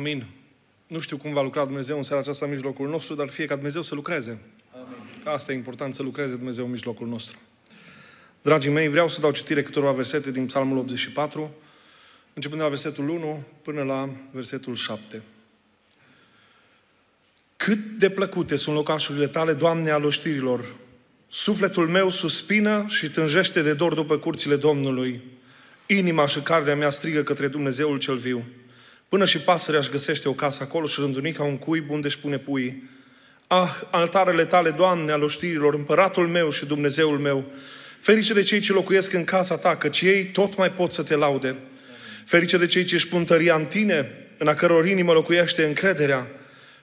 Amin. Nu știu cum va lucra Dumnezeu în seara aceasta în mijlocul nostru, dar fie ca Dumnezeu să lucreze. Amin. Că asta e important, să lucreze Dumnezeu în mijlocul nostru. Dragii mei, vreau să dau citire câteva versete din Psalmul 84, începând de la versetul 1 până la versetul 7. Cât de plăcute sunt locașurile tale, Doamne, al oștirilor! Sufletul meu suspină și tânjește de dor după curțile Domnului. Inima și carnea mea strigă către Dumnezeul cel viu. Până și pasărea își găsește o casă acolo și rândunica un cuib unde își pune puii. Ah, altarele tale, Doamne, al oștirilor, împăratul meu și Dumnezeul meu, ferice de cei ce locuiesc în casa ta, căci ei tot mai pot să te laude. Ferice de cei ce își pun tăria în tine, în a căror inimă locuiește încrederea.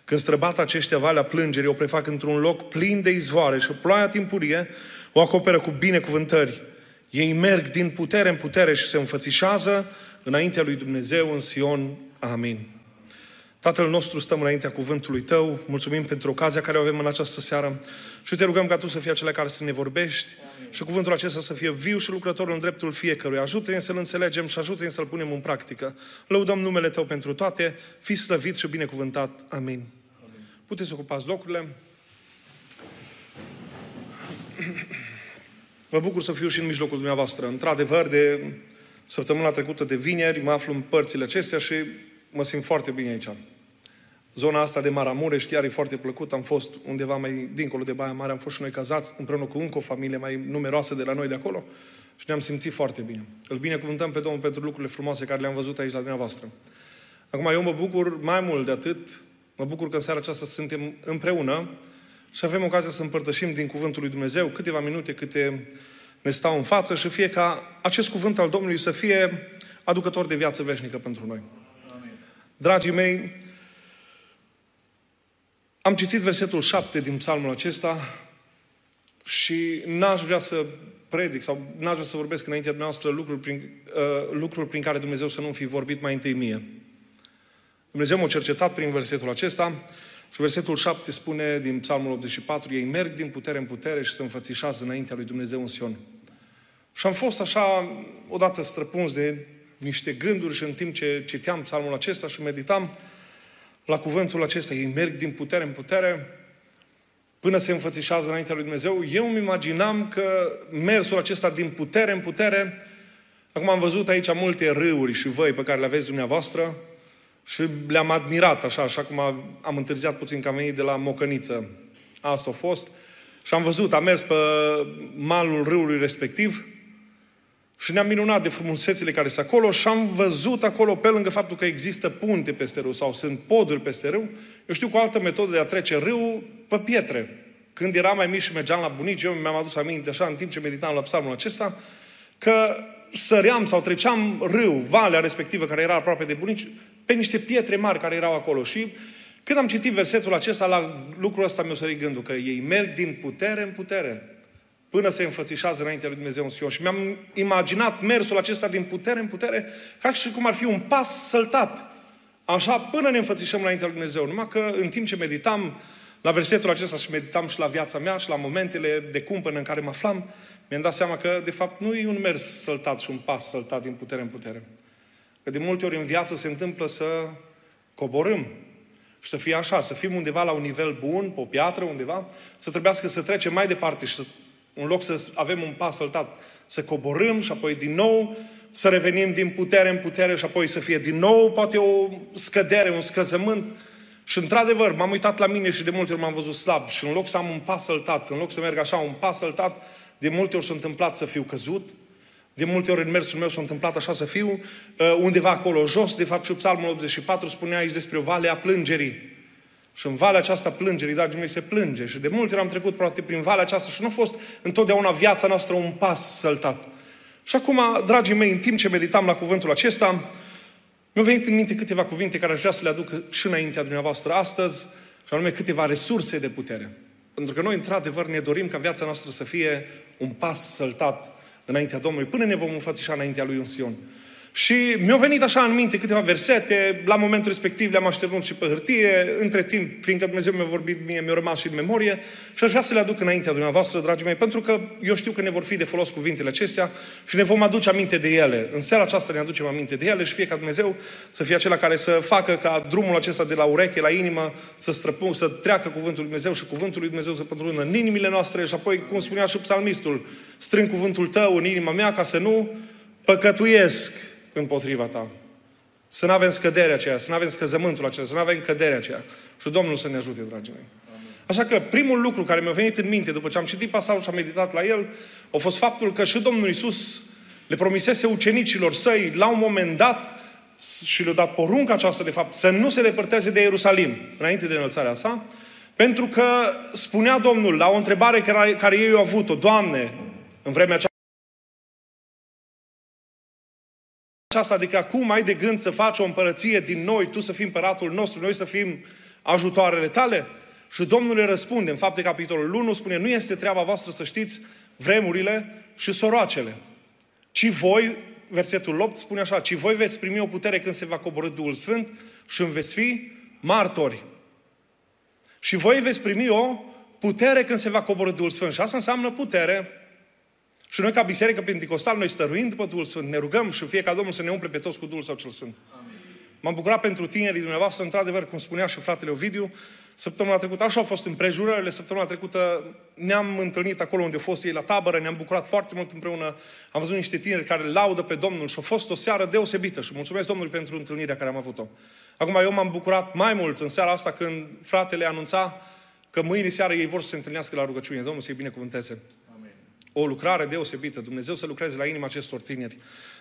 Când străbat aceștia valea plângerii, o prefac într-un loc plin de izvoare și o ploaia timpurie o acoperă cu binecuvântări. Ei merg din putere în putere și se înfățișează înaintea lui Dumnezeu în Sion. Amin. Tatăl nostru, stăm înaintea cuvântului Tău, mulțumim pentru ocazia care o avem în această seară și te rugăm ca Tu să fii acela care să ne vorbești Amin. și cuvântul acesta să fie viu și lucrător în dreptul fiecăruia. Ajută-ne să-L înțelegem și ajută-ne să-L punem în practică. Lăudăm numele Tău pentru toate, fii slăvit și binecuvântat. Amin. Amin. Puteți să ocupați locurile. Mă bucur să fiu și în mijlocul dumneavoastră. Într-adevăr, de săptămâna trecută de vineri, mă aflu în părțile acestea și mă simt foarte bine aici. Zona asta de Maramureș chiar e foarte plăcut. Am fost undeva mai dincolo de Baia Mare, am fost și noi cazați împreună cu încă o familie mai numeroasă de la noi de acolo și ne-am simțit foarte bine. Îl binecuvântăm pe Domnul pentru lucrurile frumoase care le-am văzut aici la dumneavoastră. Acum, eu mă bucur mai mult de atât, mă bucur că în seara aceasta suntem împreună și avem ocazia să împărtășim din Cuvântul lui Dumnezeu câteva minute câte ne stau în față și fie ca acest cuvânt al Domnului să fie aducător de viață veșnică pentru noi. Amin. Dragii mei, am citit versetul 7 din psalmul acesta și n-aș vrea să predic sau n-aș vrea să vorbesc înaintea noastră lucruri prin, uh, lucruri prin care Dumnezeu să nu fi vorbit mai întâi mie. Dumnezeu m-a cercetat prin versetul acesta și versetul 7 spune din Psalmul 84, ei merg din putere în putere și se înfățișează înaintea lui Dumnezeu în Sion. Și am fost așa, odată străpuns de niște gânduri și în timp ce citeam psalmul acesta și meditam la cuvântul acesta, ei merg din putere în putere până se înfățișează înaintea lui Dumnezeu, eu îmi imaginam că mersul acesta din putere în putere, acum am văzut aici multe râuri și văi pe care le aveți dumneavoastră, și le-am admirat așa, așa cum am întârziat puțin că am venit de la Mocăniță. Asta a fost. Și am văzut, am mers pe malul râului respectiv și ne-am minunat de frumusețile care sunt acolo și am văzut acolo, pe lângă faptul că există punte peste râu sau sunt poduri peste râu, eu știu cu o altă metodă de a trece râu pe pietre. Când eram mai mic și mergeam la bunici, eu mi-am adus aminte așa în timp ce meditam la psalmul acesta, că săream sau treceam râu, valea respectivă care era aproape de bunici, pe niște pietre mari care erau acolo. Și când am citit versetul acesta, la lucrul ăsta mi-a sărit gândul, că ei merg din putere în putere până se înfățișează înaintea lui Dumnezeu în Sion. Și mi-am imaginat mersul acesta din putere în putere ca și cum ar fi un pas săltat. Așa, până ne înfățișăm înaintea lui Dumnezeu. Numai că în timp ce meditam la versetul acesta și meditam și la viața mea și la momentele de cumpănă în care mă aflam, mi-am dat seama că, de fapt, nu e un mers săltat și un pas săltat din putere în putere. Că de multe ori în viață se întâmplă să coborâm și să fie așa, să fim undeva la un nivel bun, pe o piatră undeva, să trebuiască să trecem mai departe și să, în loc să avem un pas săltat, să coborâm și apoi din nou să revenim din putere în putere și apoi să fie din nou poate o scădere, un scăzământ. Și într-adevăr, m-am uitat la mine și de multe ori m-am văzut slab și în loc să am un pas săltat, în loc să merg așa un pas săltat, de multe ori s-a întâmplat să fiu căzut, de multe ori în mersul meu s-a întâmplat așa să fiu, uh, undeva acolo jos, de fapt și Psalmul 84 spunea aici despre o vale a plângerii. Și în valea aceasta plângerii, dragii mei, se plânge. Și de multe ori am trecut poate prin valea aceasta și nu a fost întotdeauna viața noastră un pas săltat. Și acum, dragii mei, în timp ce meditam la cuvântul acesta, mi-au venit în minte câteva cuvinte care aș vrea să le aduc și înaintea dumneavoastră astăzi, și anume câteva resurse de putere. Pentru că noi, într-adevăr, ne dorim ca viața noastră să fie un pas săltat înaintea Domnului, până ne vom înfățișa înaintea Lui în Sion. Și mi-au venit așa în minte câteva versete, la momentul respectiv le-am așternut și pe hârtie, între timp, fiindcă Dumnezeu mi-a vorbit mie, mi-a rămas și în memorie și aș vrea să le aduc înaintea dumneavoastră, dragii mei, pentru că eu știu că ne vor fi de folos cuvintele acestea și ne vom aduce aminte de ele. În seara aceasta ne aducem aminte de ele și fie ca Dumnezeu să fie acela care să facă ca drumul acesta de la ureche la inimă să, străpun, să treacă cuvântul lui Dumnezeu și cuvântul lui Dumnezeu să pătrundă în inimile noastre și apoi, cum spunea și psalmistul, strâng cuvântul tău în inima mea ca să nu păcătuiesc împotriva ta. Să nu avem scăderea aceea, să nu avem scăzământul acela, să nu avem căderea aceea. Și Domnul să ne ajute, dragii mei. Așa că primul lucru care mi-a venit în minte după ce am citit pasajul și am meditat la el, a fost faptul că și Domnul Isus le promisese ucenicilor săi la un moment dat și le-a dat porunca aceasta, de fapt, să nu se depărteze de Ierusalim înainte de înălțarea sa, pentru că spunea Domnul la o întrebare care, care ei au avut-o, Doamne, în vremea aceea, aceasta, adică acum ai de gând să faci o împărăție din noi, tu să fii împăratul nostru, noi să fim ajutoarele tale? Și Domnul le răspunde, în fapte capitolul 1, spune, nu este treaba voastră să știți vremurile și soroacele, ci voi, versetul 8 spune așa, ci voi veți primi o putere când se va coborâ Duhul Sfânt și îmi veți fi martori. Și voi veți primi o putere când se va coborâ Duhul Sfânt. Și asta înseamnă putere și noi, ca Biserică Pentecostal, noi stăruim după Duhul Sfânt, ne rugăm și fie ca Domnul să ne umple pe toți cu Duhul Său cel Sfânt. Amin. M-am bucurat pentru tinerii dumneavoastră, într-adevăr, cum spunea și fratele Ovidiu, săptămâna trecută, așa au fost împrejurările, săptămâna trecută ne-am întâlnit acolo unde au fost ei la tabără, ne-am bucurat foarte mult împreună, am văzut niște tineri care laudă pe Domnul și a fost o seară deosebită și mulțumesc Domnului pentru întâlnirea care am avut-o. Acum eu m-am bucurat mai mult în seara asta când fratele anunța că mâine seară ei vor să se întâlnească la rugăciune. Domnul să-i binecuvânteze o lucrare deosebită. Dumnezeu să lucreze la inima acestor tineri.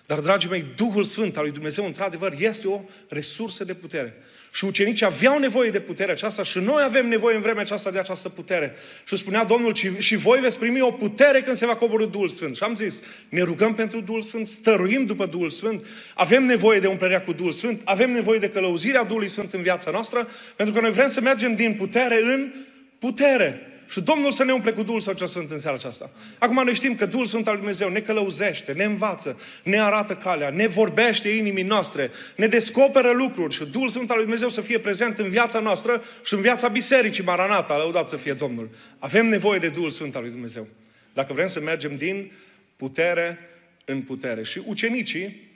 Dar, dragii mei, Duhul Sfânt al lui Dumnezeu, într-adevăr, este o resursă de putere. Și ucenicii aveau nevoie de puterea aceasta și noi avem nevoie în vremea aceasta de această putere. Și spunea Domnul, și voi veți primi o putere când se va coborâ Duhul Sfânt. Și am zis, ne rugăm pentru Duhul Sfânt, stăruim după Duhul Sfânt, avem nevoie de umplerea cu Duhul Sfânt, avem nevoie de călăuzirea Duhului Sfânt în viața noastră, pentru că noi vrem să mergem din putere în putere. Și Domnul să ne umple cu Duhul Său cel Sfânt în seara aceasta. Acum noi știm că Duhul Sfânt al Dumnezeu ne călăuzește, ne învață, ne arată calea, ne vorbește inimii noastre, ne descoperă lucruri și Duhul Sfânt al lui Dumnezeu să fie prezent în viața noastră și în viața bisericii Maranata, lăudat să fie Domnul. Avem nevoie de Duhul Sfânt al lui Dumnezeu. Dacă vrem să mergem din putere în putere. Și ucenicii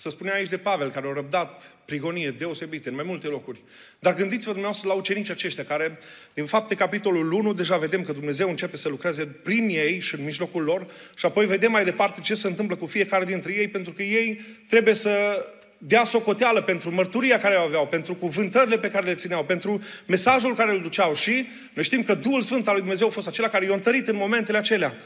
să spunea aici de Pavel, care a răbdat prigoniri deosebite în mai multe locuri. Dar gândiți-vă dumneavoastră la ucenicii aceștia, care, din fapte, capitolul 1, deja vedem că Dumnezeu începe să lucreze prin ei și în mijlocul lor și apoi vedem mai departe ce se întâmplă cu fiecare dintre ei, pentru că ei trebuie să dea socoteală pentru mărturia care o aveau, pentru cuvântările pe care le țineau, pentru mesajul care îl duceau și noi știm că Duhul Sfânt al lui Dumnezeu a fost acela care i-a întărit în momentele acelea.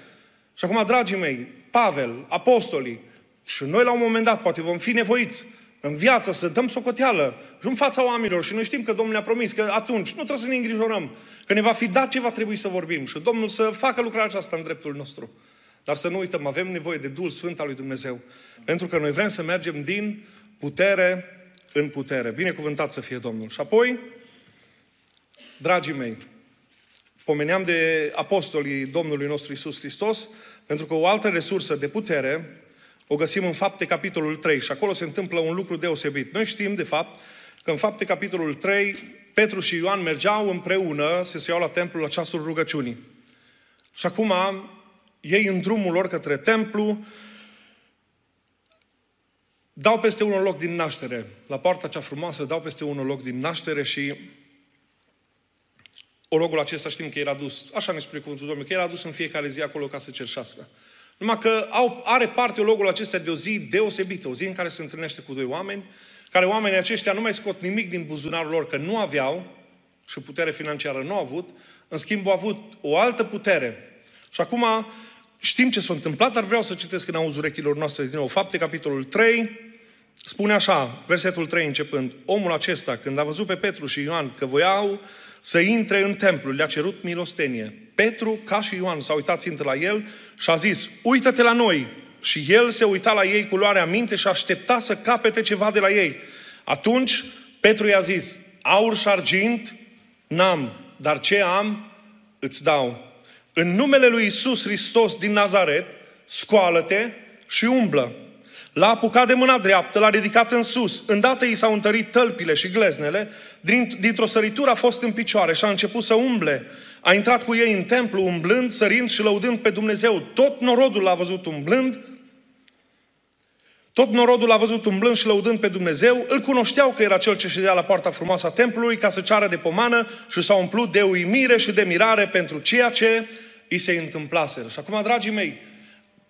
Și acum, dragii mei, Pavel, apostolii, și noi la un moment dat poate vom fi nevoiți în viață să dăm socoteală în fața oamenilor și noi știm că Domnul ne-a promis că atunci nu trebuie să ne îngrijorăm, că ne va fi dat ce va trebui să vorbim și Domnul să facă lucrarea aceasta în dreptul nostru. Dar să nu uităm, avem nevoie de Duhul Sfânt al lui Dumnezeu. Pentru că noi vrem să mergem din putere în putere. Binecuvântat să fie Domnul. Și apoi, dragii mei, pomeneam de apostolii Domnului nostru Isus Hristos, pentru că o altă resursă de putere o găsim în Fapte, capitolul 3 și acolo se întâmplă un lucru deosebit. Noi știm, de fapt, că în Fapte, capitolul 3, Petru și Ioan mergeau împreună, se iau la templu la ceasul rugăciunii. Și acum, ei în drumul lor către templu, dau peste un loc din naștere. La poarta cea frumoasă dau peste un loc din naștere și orogul acesta știm că era dus, așa ne spune cuvântul Domnului, că era dus în fiecare zi acolo ca să cerșească. Numai că au, are parte logul acesta de o zi deosebită, o zi în care se întâlnește cu doi oameni, care oamenii aceștia nu mai scot nimic din buzunarul lor, că nu aveau și putere financiară nu au avut, în schimb au avut o altă putere. Și acum știm ce s-a întâmplat, dar vreau să citesc în auzul urechilor noastre din nou. Fapte, capitolul 3, spune așa, versetul 3 începând, omul acesta, când a văzut pe Petru și Ioan că voiau să intre în templu, le-a cerut milostenie. Petru, ca și Ioan, s-a uitat țintă la el și a zis, uită-te la noi. Și el se uita la ei cu luarea minte și aștepta să capete ceva de la ei. Atunci Petru i-a zis, aur și argint n-am, dar ce am îți dau. În numele lui Isus Hristos din Nazaret, scoală-te și umblă. L-a apucat de mâna dreaptă, l-a ridicat în sus. Îndată i s-au întărit tălpile și gleznele, dintr-o săritură a fost în picioare și a început să umble. A intrat cu ei în templu, umblând, sărind și lăudând pe Dumnezeu. Tot norodul l-a văzut umblând, tot norodul l-a văzut umblând și lăudând pe Dumnezeu, îl cunoșteau că era cel ce ședea la poarta frumoasă a templului ca să ceară de pomană și s-au umplut de uimire și de mirare pentru ceea ce îi se întâmplase. Și acum, dragii mei,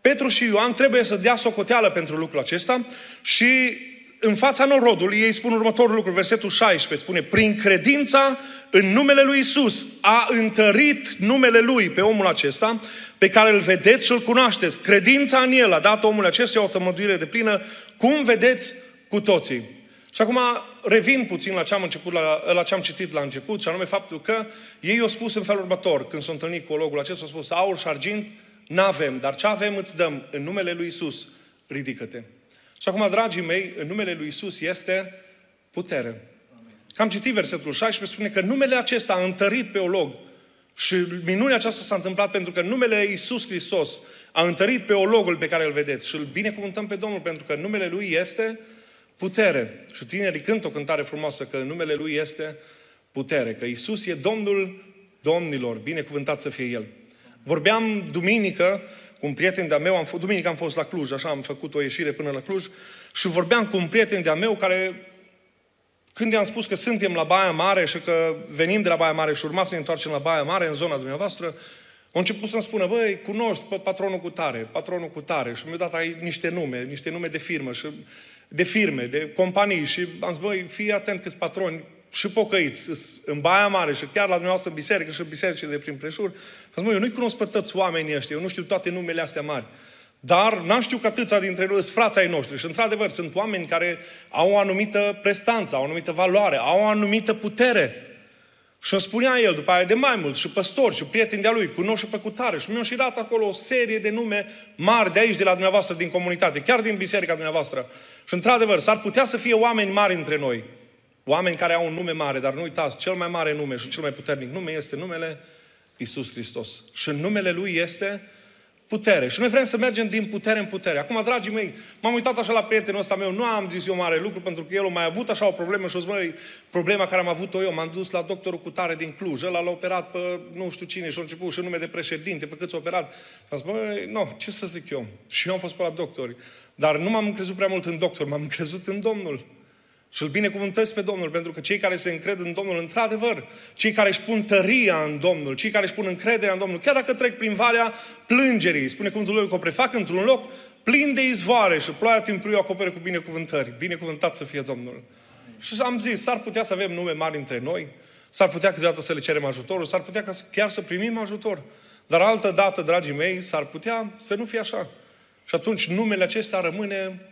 Petru și Ioan trebuie să dea socoteală pentru lucrul acesta și în fața norodului ei spun următorul lucru, versetul 16, spune, prin credința în numele lui Isus a întărit numele lui pe omul acesta, pe care îl vedeți și îl cunoașteți. Credința în el a dat omul acesta o tămăduire de plină, cum vedeți cu toții. Și acum revin puțin la ce am, început, la, la ce am citit la început, și anume faptul că ei au spus în felul următor, când s-au întâlnit cu ologul acesta, au spus, aur și argint n-avem, dar ce avem îți dăm, în numele lui Isus, ridică-te. Și acum, dragii mei, în numele lui Isus este putere. Cam citit versetul 16, spune că numele acesta a întărit pe olog. Și minunea aceasta s-a întâmplat pentru că numele Isus Hristos a întărit pe ologul pe care îl vedeți. Și îl binecuvântăm pe Domnul pentru că numele Lui este putere. Și tinerii cântă o cântare frumoasă că numele Lui este putere. Că Isus e Domnul Domnilor. Binecuvântat să fie El. Vorbeam duminică cu un prieten de-a meu, am f- duminică am fost la Cluj, așa, am făcut o ieșire până la Cluj și vorbeam cu un prieten de-a meu care, când i-am spus că suntem la Baia Mare și că venim de la Baia Mare și urma să ne întoarcem la Baia Mare, în zona dumneavoastră, a început să-mi spună, băi, cunoști pe patronul cu tare, patronul cu tare. Și mi-a dat ai niște nume, niște nume de firmă și de firme, de companii și am zis, băi, fii atent câți patroni și pocăiți în Baia Mare și chiar la dumneavoastră în biserică și în bisericile de prin preșur. Am zis, eu nu-i cunosc pe toți oamenii ăștia, eu nu știu toate numele astea mari. Dar n-am știu că atâția dintre noi sunt frații ai noștri. Și într-adevăr sunt oameni care au o anumită prestanță, au o anumită valoare, au o anumită putere. Și îmi spunea el după aia de mai mult, și păstori, și prieteni de-a lui, cunosc și pe cutare. Și mi-au și dat acolo o serie de nume mari de aici, de la dumneavoastră, din comunitate, chiar din biserica dumneavoastră. Și într-adevăr, s-ar putea să fie oameni mari între noi. Oameni care au un nume mare, dar nu uitați, cel mai mare nume și cel mai puternic nume este numele Isus Hristos. Și în numele Lui este putere. Și noi vrem să mergem din putere în putere. Acum, dragii mei, m-am uitat așa la prietenul ăsta meu, nu am zis eu mare lucru, pentru că el a mai avut așa o problemă și o zis, problema care am avut-o eu, m-am dus la doctorul cu tare din Cluj, ăla l-a operat pe nu știu cine și a început și nume de președinte, pe câți a operat. Și am zis, băi, nu, ce să zic eu? Și eu am fost pe la doctori. Dar nu m-am încrezut prea mult în doctor, m-am încrezut în Domnul. Și îl binecuvântez pe Domnul, pentru că cei care se încred în Domnul, într-adevăr, cei care își pun tăria în Domnul, cei care își pun încrederea în Domnul, chiar dacă trec prin valea plângerii, spune cuvântul lui că o prefac într-un loc plin de izvoare și ploaia timpurii o acopere cu binecuvântări. Binecuvântat să fie Domnul. Și am zis, s-ar putea să avem nume mari între noi, s-ar putea câteodată să le cerem ajutorul, s-ar putea chiar să primim ajutor. Dar altă dată, dragii mei, s-ar putea să nu fie așa. Și atunci numele acesta rămâne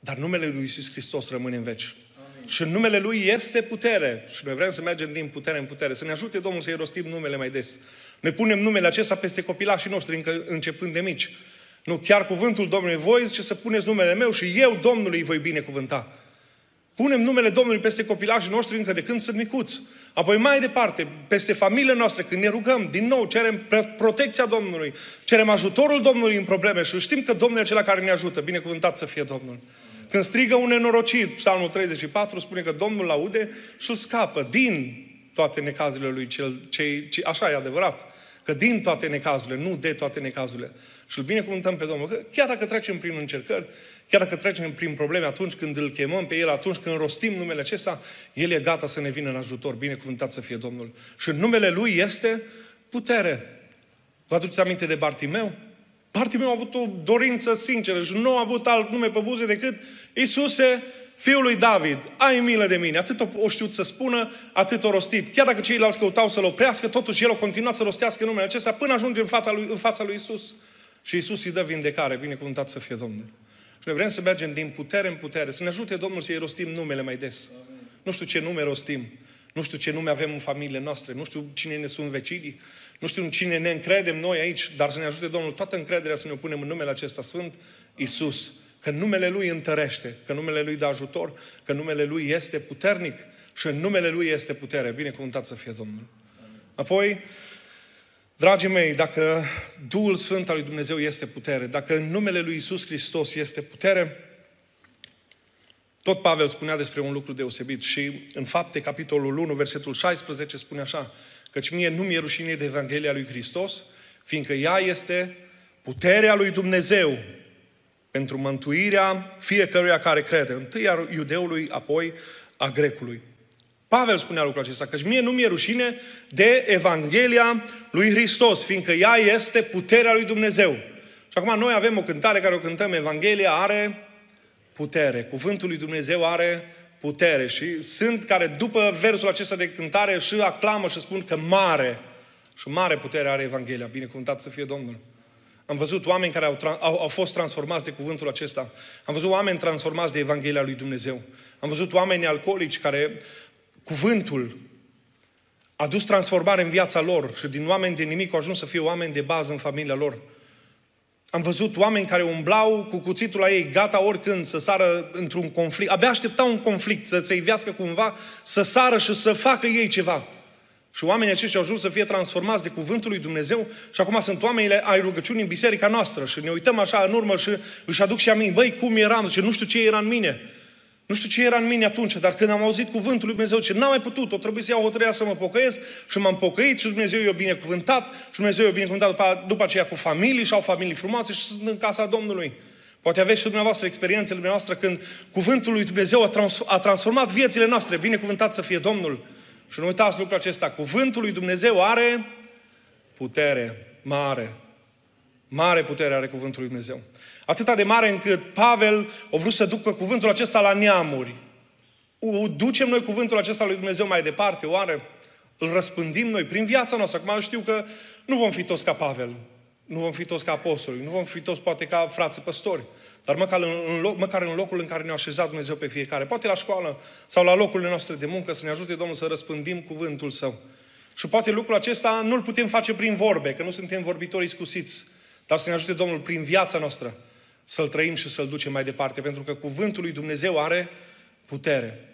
dar numele Lui Iisus Hristos rămâne în veci. Amin. Și numele Lui este putere. Și noi vrem să mergem din putere în putere. Să ne ajute Domnul să-i rostim numele mai des. Ne punem numele acesta peste copilașii noștri, încă începând de mici. Nu, chiar cuvântul Domnului, voi zice să puneți numele meu și eu Domnului îi voi binecuvânta. Punem numele Domnului peste copilașii noștri încă de când sunt micuți. Apoi mai departe, peste familiile noastre, când ne rugăm, din nou cerem protecția Domnului, cerem ajutorul Domnului în probleme și știm că Domnul e acela care ne ajută. Binecuvântat să fie Domnul. Când strigă un nenorocit, Psalmul 34 spune că Domnul aude și îl scapă din toate necazurile lui. Cel, ce, ce, așa e adevărat. Că din toate necazurile, nu de toate necazurile. Și îl binecuvântăm pe Domnul. Că chiar dacă trecem prin încercări, chiar dacă trecem prin probleme, atunci când îl chemăm pe El, atunci când rostim numele acesta, El e gata să ne vină în ajutor. Binecuvântat să fie Domnul. Și în numele Lui este putere. Vă aduceți aminte de Bartimeu? Partea meu a avut o dorință sinceră și nu a avut alt nume pe buze decât Iisuse, Fiul lui David, ai milă de mine. Atât o știut să spună, atât o rostit. Chiar dacă ceilalți căutau să-l oprească, totuși el a continuat să rostească numele acesta până ajunge în fața lui, în fața lui Isus. Și Isus îi dă vindecare, binecuvântat să fie Domnul. Și noi vrem să mergem din putere în putere, să ne ajute Domnul să-i rostim numele mai des. Amin. Nu știu ce nume rostim, nu știu ce nume avem în familiile noastre, nu știu cine ne sunt vecinii, nu știu în cine ne încredem noi aici, dar să ne ajute Domnul toată încrederea să ne punem în numele acesta sfânt, Isus. Că numele Lui întărește, că numele Lui dă ajutor, că numele Lui este puternic și în numele Lui este putere. Binecuvântat să fie Domnul. Apoi, Dragii mei, dacă Duhul Sfânt al lui Dumnezeu este putere, dacă în numele lui Isus Hristos este putere, tot Pavel spunea despre un lucru deosebit și în fapte, capitolul 1, versetul 16, spune așa, căci mie nu mi-e rușine de Evanghelia lui Hristos, fiindcă ea este puterea lui Dumnezeu pentru mântuirea fiecăruia care crede, întâi a iudeului, apoi a grecului. Pavel spunea lucrul acesta, că mie nu mi-e rușine de Evanghelia lui Hristos, fiindcă ea este puterea lui Dumnezeu. Și acum noi avem o cântare care o cântăm, Evanghelia are putere. Cuvântul lui Dumnezeu are putere. Și sunt care după versul acesta de cântare și aclamă și spun că mare și mare putere are Evanghelia. Binecuvântat să fie Domnul. Am văzut oameni care au, au, au fost transformați de cuvântul acesta. Am văzut oameni transformați de Evanghelia lui Dumnezeu. Am văzut oameni alcoolici care cuvântul a dus transformare în viața lor și din oameni de nimic au ajuns să fie oameni de bază în familia lor. Am văzut oameni care umblau cu cuțitul la ei, gata oricând să sară într-un conflict. Abia așteptau un conflict, să se ivească cumva, să sară și să facă ei ceva. Și oamenii aceștia au ajuns să fie transformați de cuvântul lui Dumnezeu și acum sunt oamenile ai rugăciunii în biserica noastră și ne uităm așa în urmă și își aduc și aminte, băi, cum eram? Și nu știu ce era în mine. Nu știu ce era în mine atunci, dar când am auzit cuvântul lui Dumnezeu, ce n-am mai putut, o trebuie să iau hotărârea să mă pocăiesc și m-am pocăit și Dumnezeu i-a binecuvântat și Dumnezeu i-a binecuvântat după, după aceea cu familii și au familii frumoase și sunt în casa Domnului. Poate aveți și dumneavoastră experiențele dumneavoastră când cuvântul lui Dumnezeu a, trans- a transformat viețile noastre. Binecuvântat să fie Domnul. Și nu uitați lucrul acesta. Cuvântul lui Dumnezeu are putere mare. Mare putere are cuvântul lui Dumnezeu. Atâta de mare încât Pavel a vrut să ducă cuvântul acesta la neamuri. Ducem noi cuvântul acesta lui Dumnezeu mai departe, oare? Îl răspândim noi prin viața noastră. Acum eu știu că nu vom fi toți ca Pavel, nu vom fi toți ca apostoli, nu vom fi toți poate ca frații păstori, dar măcar în, loc, măcar în locul în care ne-a așezat Dumnezeu pe fiecare, poate la școală sau la locurile noastre de muncă, să ne ajute Domnul să răspândim cuvântul Său. Și poate lucrul acesta nu-l putem face prin vorbe, că nu suntem vorbitori iscusiți, dar să ne ajute Domnul prin viața noastră să-L trăim și să-L ducem mai departe, pentru că cuvântul lui Dumnezeu are putere.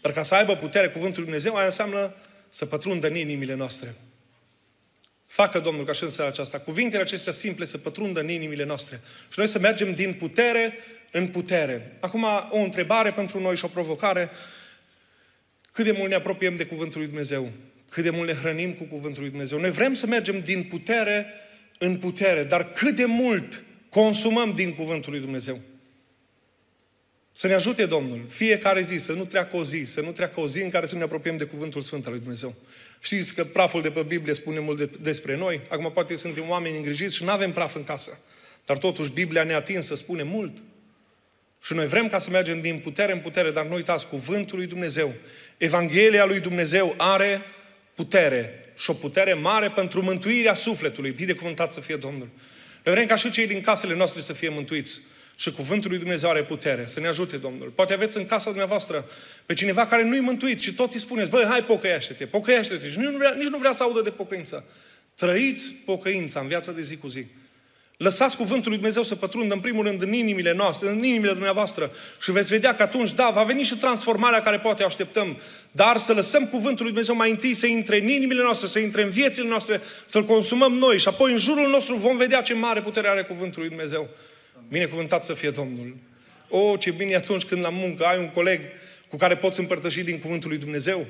Dar ca să aibă putere cuvântul lui Dumnezeu, aia înseamnă să pătrundă în inimile noastre. Facă Domnul ca și în seara aceasta, cuvintele acestea simple să pătrundă în inimile noastre. Și noi să mergem din putere în putere. Acum o întrebare pentru noi și o provocare. Cât de mult ne apropiem de Cuvântul lui Dumnezeu? Cât de mult ne hrănim cu Cuvântul lui Dumnezeu? Noi vrem să mergem din putere în putere, dar cât de mult consumăm din Cuvântul lui Dumnezeu? Să ne ajute Domnul fiecare zi, să nu treacă o zi, să nu treacă o zi în care să ne apropiem de Cuvântul Sfânt al lui Dumnezeu. Știți că praful de pe Biblie spune mult de, despre noi. Acum poate suntem oameni îngrijiți și nu avem praf în casă. Dar totuși Biblia neatinsă spune mult. Și noi vrem ca să mergem din putere în putere, dar nu uitați, cuvântul lui Dumnezeu, Evanghelia lui Dumnezeu are putere și o putere mare pentru mântuirea sufletului. Binecuvântat să fie Domnul. Noi vrem ca și cei din casele noastre să fie mântuiți. Și cuvântul lui Dumnezeu are putere. Să ne ajute Domnul. Poate aveți în casa dumneavoastră pe cineva care nu-i mântuit și tot îi spuneți, băi, hai pocăiește-te, pocăiește-te. Și nici nu, vrea, nici nu vrea să audă de pocăință. Trăiți pocăința în viața de zi cu zi. Lăsați cuvântul lui Dumnezeu să pătrundă în primul rând în inimile noastre, în inimile dumneavoastră și veți vedea că atunci, da, va veni și transformarea care poate așteptăm, dar să lăsăm cuvântul lui Dumnezeu mai întâi să intre în inimile noastre, să intre în viețile noastre, să-l consumăm noi și apoi în jurul nostru vom vedea ce mare putere are cuvântul lui Dumnezeu. Binecuvântat să fie Domnul. O, ce bine atunci când la muncă ai un coleg cu care poți împărtăși din cuvântul lui Dumnezeu.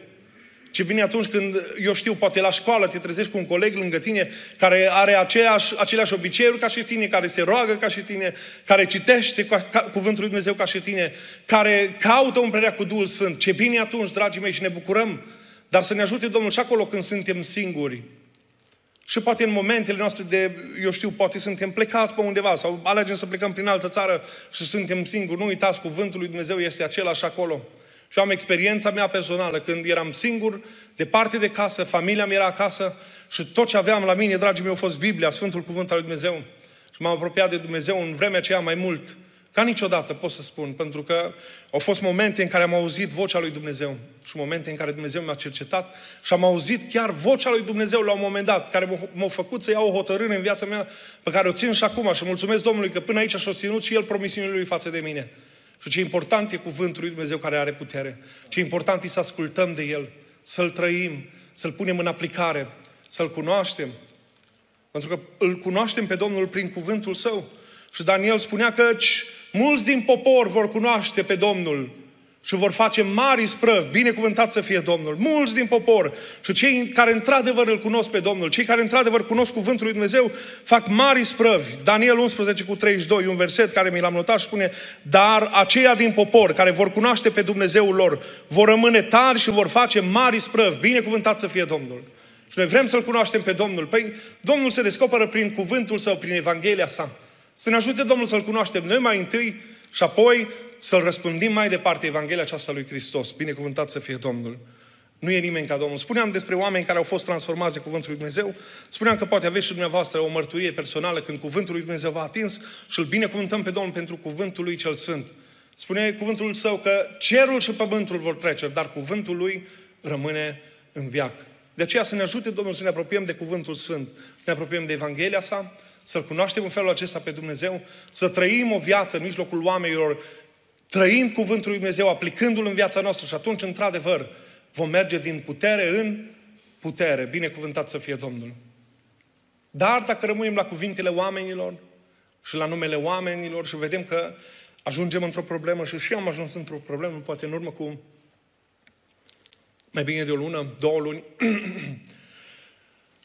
Ce bine atunci când, eu știu, poate la școală te trezești cu un coleg lângă tine care are aceeași, aceleași obiceiuri ca și tine, care se roagă ca și tine, care citește ca, ca, cuvântul lui Dumnezeu ca și tine, care caută umplerea cu Duhul Sfânt. Ce bine atunci, dragii mei, și ne bucurăm. Dar să ne ajute Domnul și acolo când suntem singuri. Și poate în momentele noastre de, eu știu, poate suntem plecați pe undeva sau alegem să plecăm prin altă țară și suntem singuri. Nu uitați, cuvântul lui Dumnezeu este același acolo. Și am experiența mea personală, când eram singur, departe de casă, familia mea era acasă și tot ce aveam la mine, dragii mei, a fost Biblia, Sfântul Cuvânt al lui Dumnezeu. Și m-am apropiat de Dumnezeu în vremea aceea mai mult, ca niciodată, pot să spun, pentru că au fost momente în care am auzit vocea lui Dumnezeu și momente în care Dumnezeu mi-a cercetat și am auzit chiar vocea lui Dumnezeu la un moment dat, care m-a făcut să iau o hotărâre în viața mea pe care o țin și acum și mulțumesc Domnului că până aici și-a ținut și El promisiunile lui față de mine. Și ce important e cuvântul lui Dumnezeu care are putere. Ce important e să ascultăm de El, să-L trăim, să-L punem în aplicare, să-L cunoaștem. Pentru că îl cunoaștem pe Domnul prin cuvântul său. Și Daniel spunea că mulți din popor vor cunoaște pe Domnul și vor face mari sprăvi, binecuvântat să fie Domnul, mulți din popor și cei care într-adevăr îl cunosc pe Domnul, cei care într-adevăr cunosc cuvântul lui Dumnezeu, fac mari sprăvi. Daniel 11 cu 32, un verset care mi l-am notat și spune, dar aceia din popor care vor cunoaște pe Dumnezeul lor, vor rămâne tari și vor face mari sprăvi, binecuvântat să fie Domnul. Și noi vrem să-L cunoaștem pe Domnul. Păi Domnul se descoperă prin cuvântul Său, prin Evanghelia Sa. Să ne ajute Domnul să-L cunoaștem noi mai întâi și apoi să-L răspândim mai departe Evanghelia aceasta lui Hristos. Binecuvântat să fie Domnul. Nu e nimeni ca Domnul. Spuneam despre oameni care au fost transformați de Cuvântul lui Dumnezeu. Spuneam că poate aveți și dumneavoastră o mărturie personală când Cuvântul lui Dumnezeu v-a atins și îl binecuvântăm pe Domnul pentru Cuvântul lui cel Sfânt. Spune Cuvântul Său că cerul și pământul vor trece, dar Cuvântul lui rămâne în viac. De aceea să ne ajute Domnul să ne apropiem de Cuvântul Sfânt, să ne apropiem de Evanghelia sa, să-L cunoaștem în felul acesta pe Dumnezeu, să trăim o viață în mijlocul oamenilor, trăind Cuvântul lui Dumnezeu, aplicându-L în viața noastră și atunci, într-adevăr, vom merge din putere în putere. Binecuvântat să fie Domnul. Dar dacă rămânem la cuvintele oamenilor și la numele oamenilor și vedem că ajungem într-o problemă și și eu am ajuns într-o problemă, poate în urmă cu mai bine de o lună, două luni,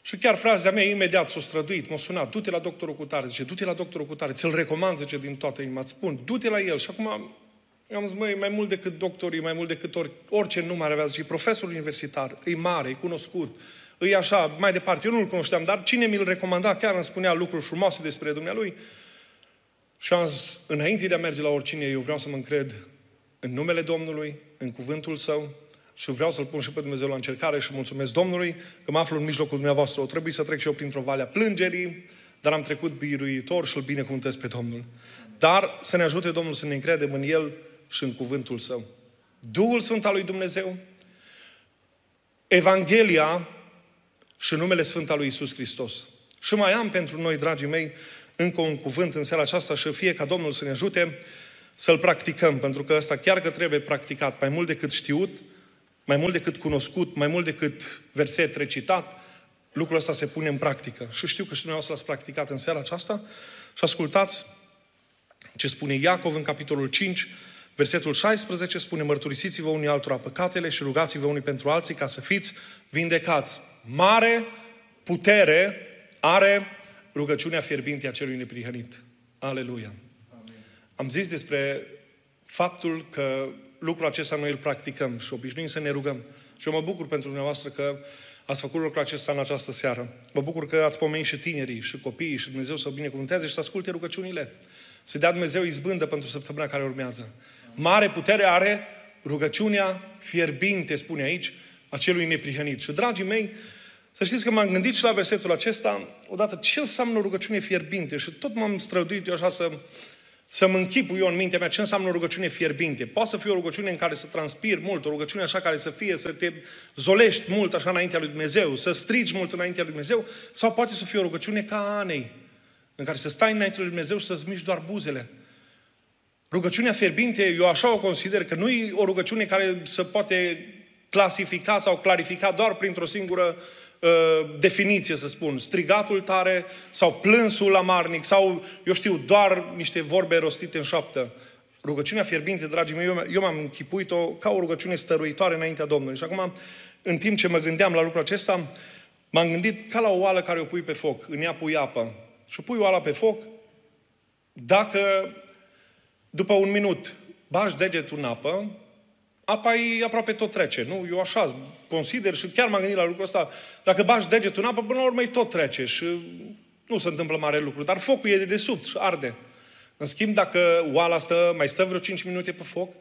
Și chiar fraza mea imediat s-a străduit, m-a sunat, du-te la doctorul cu tare, zice, du-te la doctorul cu tare, ți-l recomand, zice, din toată inima, îți spun, du-te la el. Și acum am zis, măi, mai mult decât doctorii, mai mult decât ori, orice nume ar avea, zice, profesor universitar, e mare, e cunoscut, e așa, mai departe, eu nu-l cunoșteam, dar cine mi-l recomanda, chiar îmi spunea lucruri frumoase despre dumnealui. Și am zis, înainte de a merge la oricine, eu vreau să mă încred în numele Domnului, în cuvântul Său, și vreau să-L pun și pe Dumnezeu la încercare și mulțumesc Domnului că mă aflu în mijlocul dumneavoastră. O trebuie să trec și eu printr-o vale a plângerii, dar am trecut biruitor și îl binecuvântez pe Domnul. Dar să ne ajute Domnul să ne încredem în El și în cuvântul Său. Duhul Sfânt al lui Dumnezeu, Evanghelia și numele Sfânt al lui Isus Hristos. Și mai am pentru noi, dragii mei, încă un cuvânt în seara aceasta și fie ca Domnul să ne ajute să-l practicăm, pentru că ăsta chiar că trebuie practicat, mai mult decât știut, mai mult decât cunoscut, mai mult decât verset recitat, lucrul ăsta se pune în practică. Și știu că și dumneavoastră l-ați practicat în seara aceasta. Și ascultați ce spune Iacov în capitolul 5, versetul 16, spune Mărturisiți-vă unii altora păcatele și rugați-vă unii pentru alții ca să fiți vindecați. Mare putere are rugăciunea fierbinte a celui neprihănit. Aleluia! Amin. Am zis despre faptul că lucrul acesta noi îl practicăm și obișnuim să ne rugăm. Și eu mă bucur pentru dumneavoastră că ați făcut lucrul acesta în această seară. Mă bucur că ați pomenit și tinerii și copiii și Dumnezeu să binecuvânteze și să asculte rugăciunile. Să dea Dumnezeu izbândă pentru săptămâna care urmează. Mare putere are rugăciunea fierbinte, spune aici, a celui neprihănit. Și, dragii mei, să știți că m-am gândit și la versetul acesta, odată, ce înseamnă rugăciune fierbinte? Și tot m-am străduit eu așa să să-mi închipu eu în mintea mea ce înseamnă o rugăciune fierbinte. Poate să fie o rugăciune în care să transpiri mult, o rugăciune așa care să fie, să te zolești mult așa înaintea lui Dumnezeu, să strigi mult înaintea lui Dumnezeu, sau poate să fie o rugăciune ca Anei, în care să stai înaintea lui Dumnezeu și să-ți miști doar buzele. Rugăciunea fierbinte, eu așa o consider, că nu e o rugăciune care să poate clasifica sau clarifica doar printr-o singură Uh, definiție, să spun, strigatul tare sau plânsul amarnic sau, eu știu, doar niște vorbe rostite în șoaptă. Rugăciunea fierbinte, dragii mei, eu, eu m-am închipuit-o ca o rugăciune stăruitoare înaintea Domnului. Și acum, în timp ce mă gândeam la lucrul acesta, m-am gândit ca la o oală care o pui pe foc, în ea pui apă. Și pui oala pe foc, dacă după un minut bași degetul în apă, apa e aproape tot trece, nu? Eu așa consider și chiar m-am gândit la lucrul ăsta. Dacă bași degetul în apă, până la urmă tot trece și nu se întâmplă mare lucru. Dar focul e de desubt și arde. În schimb, dacă oala stă, mai stă vreo 5 minute pe foc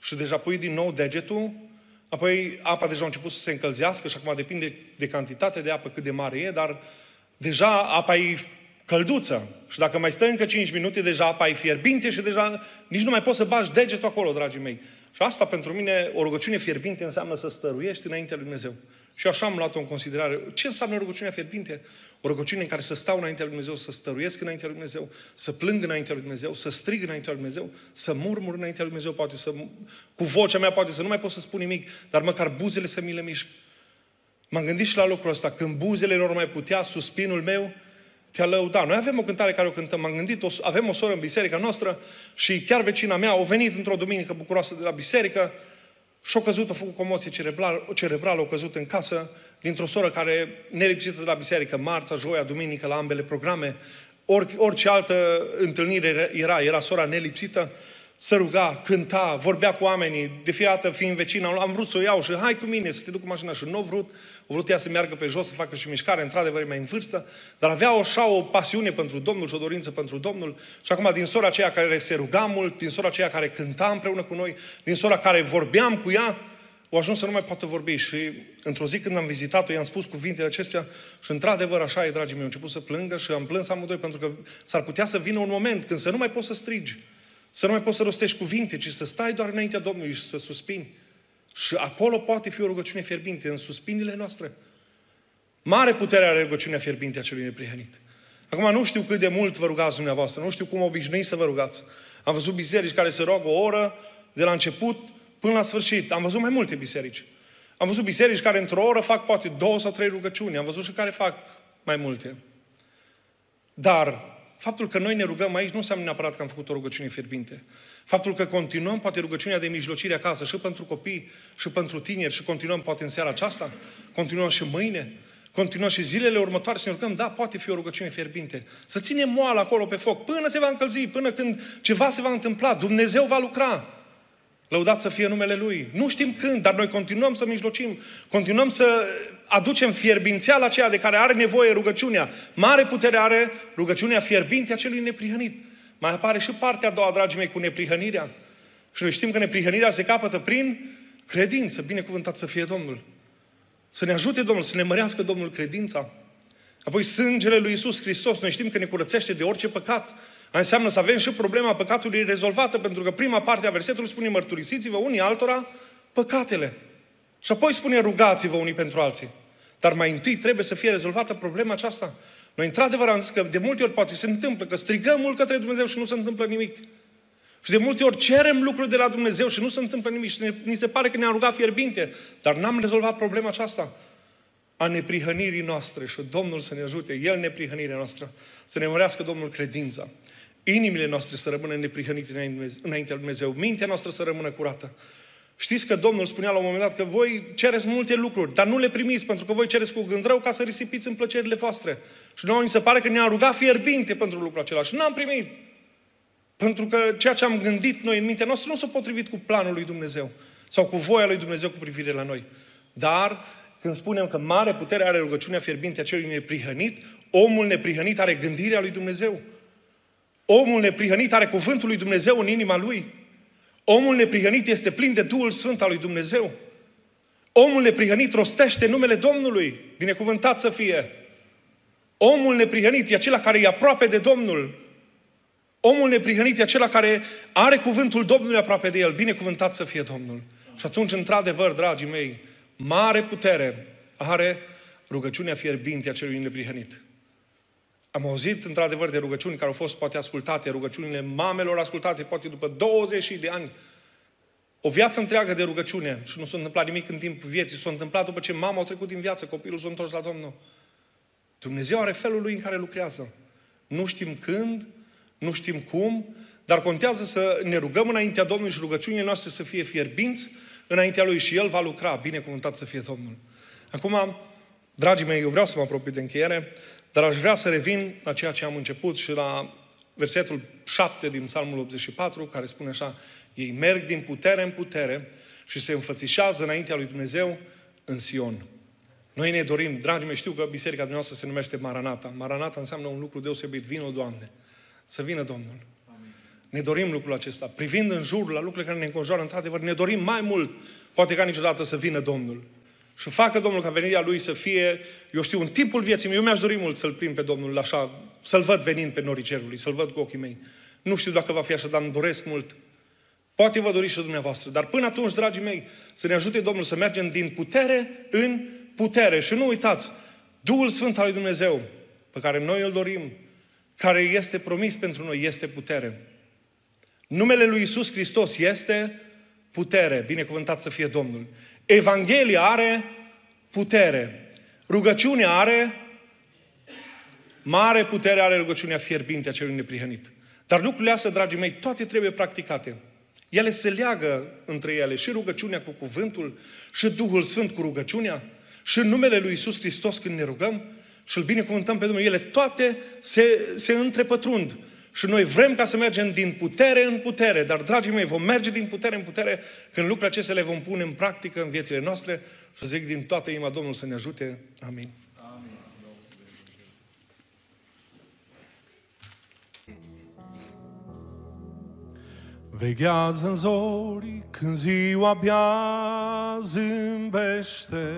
și deja pui din nou degetul, apoi apa deja a început să se încălzească și acum depinde de cantitatea de apă cât de mare e, dar deja apa e călduță. Și dacă mai stă încă 5 minute, deja apa e fierbinte și deja nici nu mai poți să bagi degetul acolo, dragii mei. Și asta pentru mine, o rugăciune fierbinte înseamnă să stăruiești înaintea lui Dumnezeu. Și așa am luat-o în considerare. Ce înseamnă rugăciunea fierbinte? O rugăciune în care să stau înaintea lui Dumnezeu, să stăruiesc înaintea lui Dumnezeu, să plâng înaintea lui Dumnezeu, să strig înaintea lui Dumnezeu, să murmur înaintea lui Dumnezeu, poate să, cu vocea mea poate să nu mai pot să spun nimic, dar măcar buzele să mi le mișc. M-am gândit și la lucrul ăsta. Când buzele nu mai putea, suspinul meu te-a lăudat. Noi avem o cântare care o cântăm, m-am gândit, o, avem o soră în biserica noastră și chiar vecina mea a venit într-o duminică bucuroasă de la biserică și-a căzut, a făcut comoție cerebrală, cerebrală, a căzut în casă dintr-o soră care nelipsită de la biserică, marța, joia, duminică, la ambele programe, Or, orice altă întâlnire era, era sora nelipsită, să ruga, cânta, vorbea cu oamenii, de fiată fiind vecina, am vrut să o iau și hai cu mine să te duc cu mașina și nu vrut, o vrut ea să meargă pe jos, să facă și mișcare, într-adevăr e mai în vârstă, dar avea o așa o pasiune pentru Domnul și o dorință pentru Domnul. Și acum din sora aceea care se ruga mult, din sora aceea care cânta împreună cu noi, din sora care vorbeam cu ea, o ajuns să nu mai poată vorbi. Și într-o zi când am vizitat-o, i-am spus cuvintele acestea și într-adevăr așa e, dragii mei, am început să plângă și am plâns amândoi pentru că s-ar putea să vină un moment când să nu mai poți să strigi, să nu mai poți să rostești cuvinte, ci să stai doar înaintea Domnului și să suspini. Și acolo poate fi o rugăciune fierbinte, în suspinile noastre. Mare putere are rugăciunea fierbinte a celui neprihănit. Acum nu știu cât de mult vă rugați dumneavoastră, nu știu cum obișnuiți să vă rugați. Am văzut biserici care se roagă o oră de la început până la sfârșit. Am văzut mai multe biserici. Am văzut biserici care într-o oră fac poate două sau trei rugăciuni. Am văzut și care fac mai multe. Dar faptul că noi ne rugăm aici nu înseamnă neapărat că am făcut o rugăciune fierbinte. Faptul că continuăm poate rugăciunea de mijlocire acasă și pentru copii și pentru tineri și continuăm poate în seara aceasta, continuăm și mâine, continuăm și zilele următoare să ne rugăm, da, poate fi o rugăciune fierbinte. Să ținem moala acolo pe foc până se va încălzi, până când ceva se va întâmpla. Dumnezeu va lucra. Lăudat să fie numele Lui. Nu știm când, dar noi continuăm să mijlocim, continuăm să aducem fierbințeala aceea de care are nevoie rugăciunea. Mare putere are rugăciunea fierbinte a celui neprihănit. Mai apare și partea a doua, dragii mei, cu neprihănirea. Și noi știm că neprihănirea se capătă prin credință. Binecuvântat să fie Domnul. Să ne ajute Domnul, să ne mărească Domnul credința. Apoi sângele lui Isus Hristos, noi știm că ne curățește de orice păcat. Înseamnă să avem și problema păcatului rezolvată, pentru că prima parte a versetului spune mărturisiți-vă unii altora păcatele. Și apoi spune rugați-vă unii pentru alții. Dar mai întâi trebuie să fie rezolvată problema aceasta. Noi, într-adevăr, am zis că de multe ori poate se întâmplă că strigăm mult către Dumnezeu și nu se întâmplă nimic. Și de multe ori cerem lucruri de la Dumnezeu și nu se întâmplă nimic și ne, ni se pare că ne-am rugat fierbinte, dar n-am rezolvat problema aceasta a neprihănirii noastre și Domnul să ne ajute, El neprihănirea noastră, să ne mărească Domnul credința inimile noastre să rămână neprihănite înaintea lui Dumnezeu, mintea noastră să rămână curată. Știți că Domnul spunea la un moment dat că voi cereți multe lucruri, dar nu le primiți pentru că voi cereți cu gând rău ca să risipiți în plăcerile voastre. Și nouă ni se pare că ne-a rugat fierbinte pentru lucrul acela și n-am primit. Pentru că ceea ce am gândit noi în mintea noastră nu s-a potrivit cu planul lui Dumnezeu sau cu voia lui Dumnezeu cu privire la noi. Dar când spunem că mare putere are rugăciunea fierbinte a celui neprihănit, omul neprihănit are gândirea lui Dumnezeu. Omul neprihănit are cuvântul lui Dumnezeu în inima lui. Omul neprihănit este plin de Duhul Sfânt al lui Dumnezeu. Omul neprihănit rostește numele Domnului. Binecuvântat să fie. Omul neprihănit e acela care e aproape de Domnul. Omul neprihănit e acela care are cuvântul Domnului aproape de el. Binecuvântat să fie Domnul. Și atunci, într-adevăr, dragii mei, mare putere are rugăciunea fierbinte a celui neprihănit. Am auzit într-adevăr de rugăciuni care au fost poate ascultate, rugăciunile mamelor ascultate poate după 20 de ani. O viață întreagă de rugăciune și nu s-a întâmplat nimic în timpul vieții, s-a întâmplat după ce mama a trecut din viață, copilul s-a întors la Domnul. Dumnezeu are felul lui în care lucrează. Nu știm când, nu știm cum, dar contează să ne rugăm înaintea Domnului și rugăciunile noastre să fie fierbinți înaintea Lui și El va lucra. Binecuvântat să fie Domnul. Acum, dragii mei, eu vreau să mă apropii de încheiere. Dar aș vrea să revin la ceea ce am început și la versetul 7 din Psalmul 84, care spune așa, ei merg din putere în putere și se înfățișează înaintea lui Dumnezeu în Sion. Noi ne dorim, dragii mei, știu că biserica dumneavoastră se numește Maranata. Maranata înseamnă un lucru deosebit. Vină, Doamne. Să vină Domnul. Amin. Ne dorim lucrul acesta. Privind în jur la lucrurile care ne înconjoară, într-adevăr, ne dorim mai mult, poate ca niciodată, să vină Domnul. Și facă Domnul ca venirea Lui să fie, eu știu, în timpul vieții mele, eu mi-aș dori mult să-L prind pe Domnul așa, să-L văd venind pe norii cerului, să-L văd cu ochii mei. Nu știu dacă va fi așa, dar îmi doresc mult. Poate vă doriți și dumneavoastră. Dar până atunci, dragii mei, să ne ajute Domnul să mergem din putere în putere. Și nu uitați, Duhul Sfânt al lui Dumnezeu, pe care noi îl dorim, care este promis pentru noi, este putere. Numele lui Isus Hristos este putere. Binecuvântat să fie Domnul. Evanghelia are putere. Rugăciunea are Mare putere are rugăciunea fierbinte a celui neprihănit. Dar lucrurile astea, dragii mei, toate trebuie practicate. Ele se leagă între ele și rugăciunea cu cuvântul, și Duhul Sfânt cu rugăciunea, și numele lui Isus Hristos când ne rugăm și îl binecuvântăm pe Dumnezeu. Ele toate se, se întrepătrund. Și noi vrem ca să mergem din putere în putere, dar, dragii mei, vom merge din putere în putere când lucrurile acestea le vom pune în practică în viețile noastre și zic din toată inima Domnul să ne ajute. Amin. Veghează în zori când ziua abia zâmbește,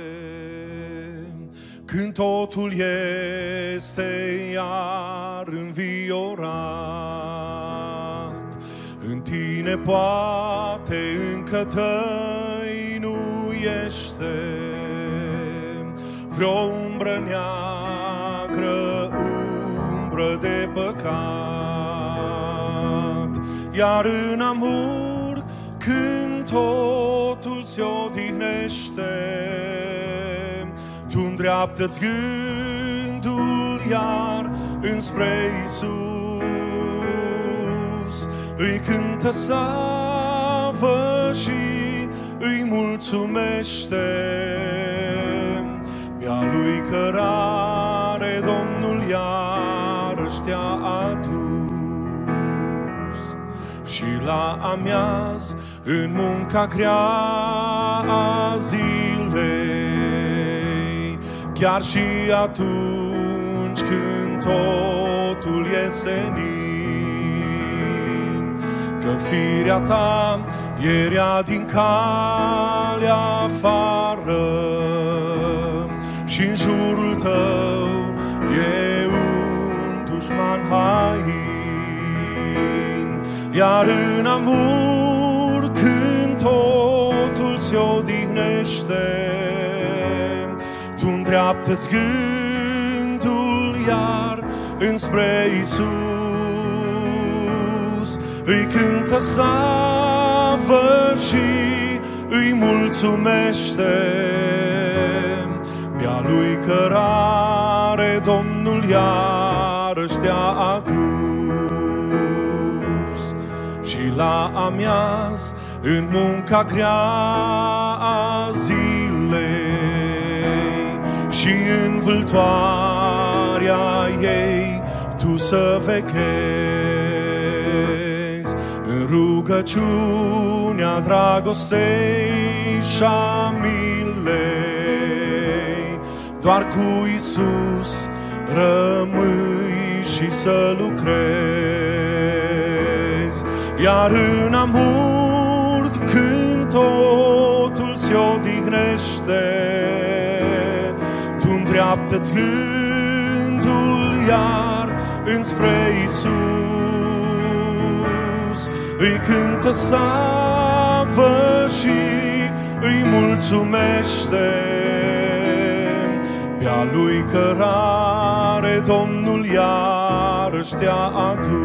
când totul este iar înviorat. În tine poate încă tăinuiește vreo umbră neagră, umbră de păcat. Iar în amur, când totul se odihnește, tu îndreaptă-ți gândul iar înspre Isus. Îi cântă savă și îi mulțumește. Pe-a lui cărare Domnul iarăși te-a adus. Și la amiaz, în munca grea a zilei, chiar și atunci când totul e senin. Că firea ta ierea din calea afară și în jurul tău e un dușman hain. Iar în amur când totul se odihnește, îndreaptă-ți gândul iar înspre Isus. Îi cântă savă și îi mulțumește. Pe-a lui cărare Domnul iarăși te-a adus. Și la amiaz, în munca grea a zilei, vâltoarea ei tu să vechezi în rugăciunea dragostei și a milei. Doar cu Isus rămâi și să lucrezi, iar în amur când totul se odihnește, îndreaptă-ți gândul iar înspre Isus. Îi cântă savă și îi mulțumește pe-a lui cărare Domnul iarăși te-a adus.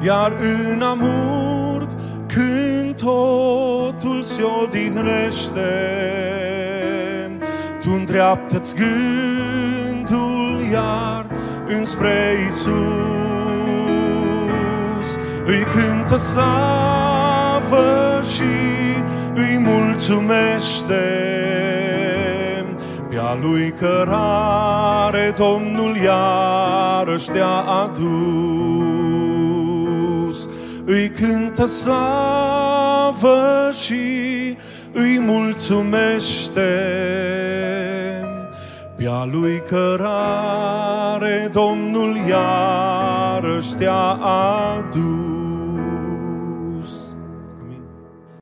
Iar în amurg când totul se odihnește, tu îndreaptă-ți gândul iar înspre Isus. Îi cântă savă și îi mulțumește pe-a lui cărare Domnul iarăși te-a adus. Îi cântă savă și îi mulțumește pe-a lui cărare Domnul iarăși te-a adus.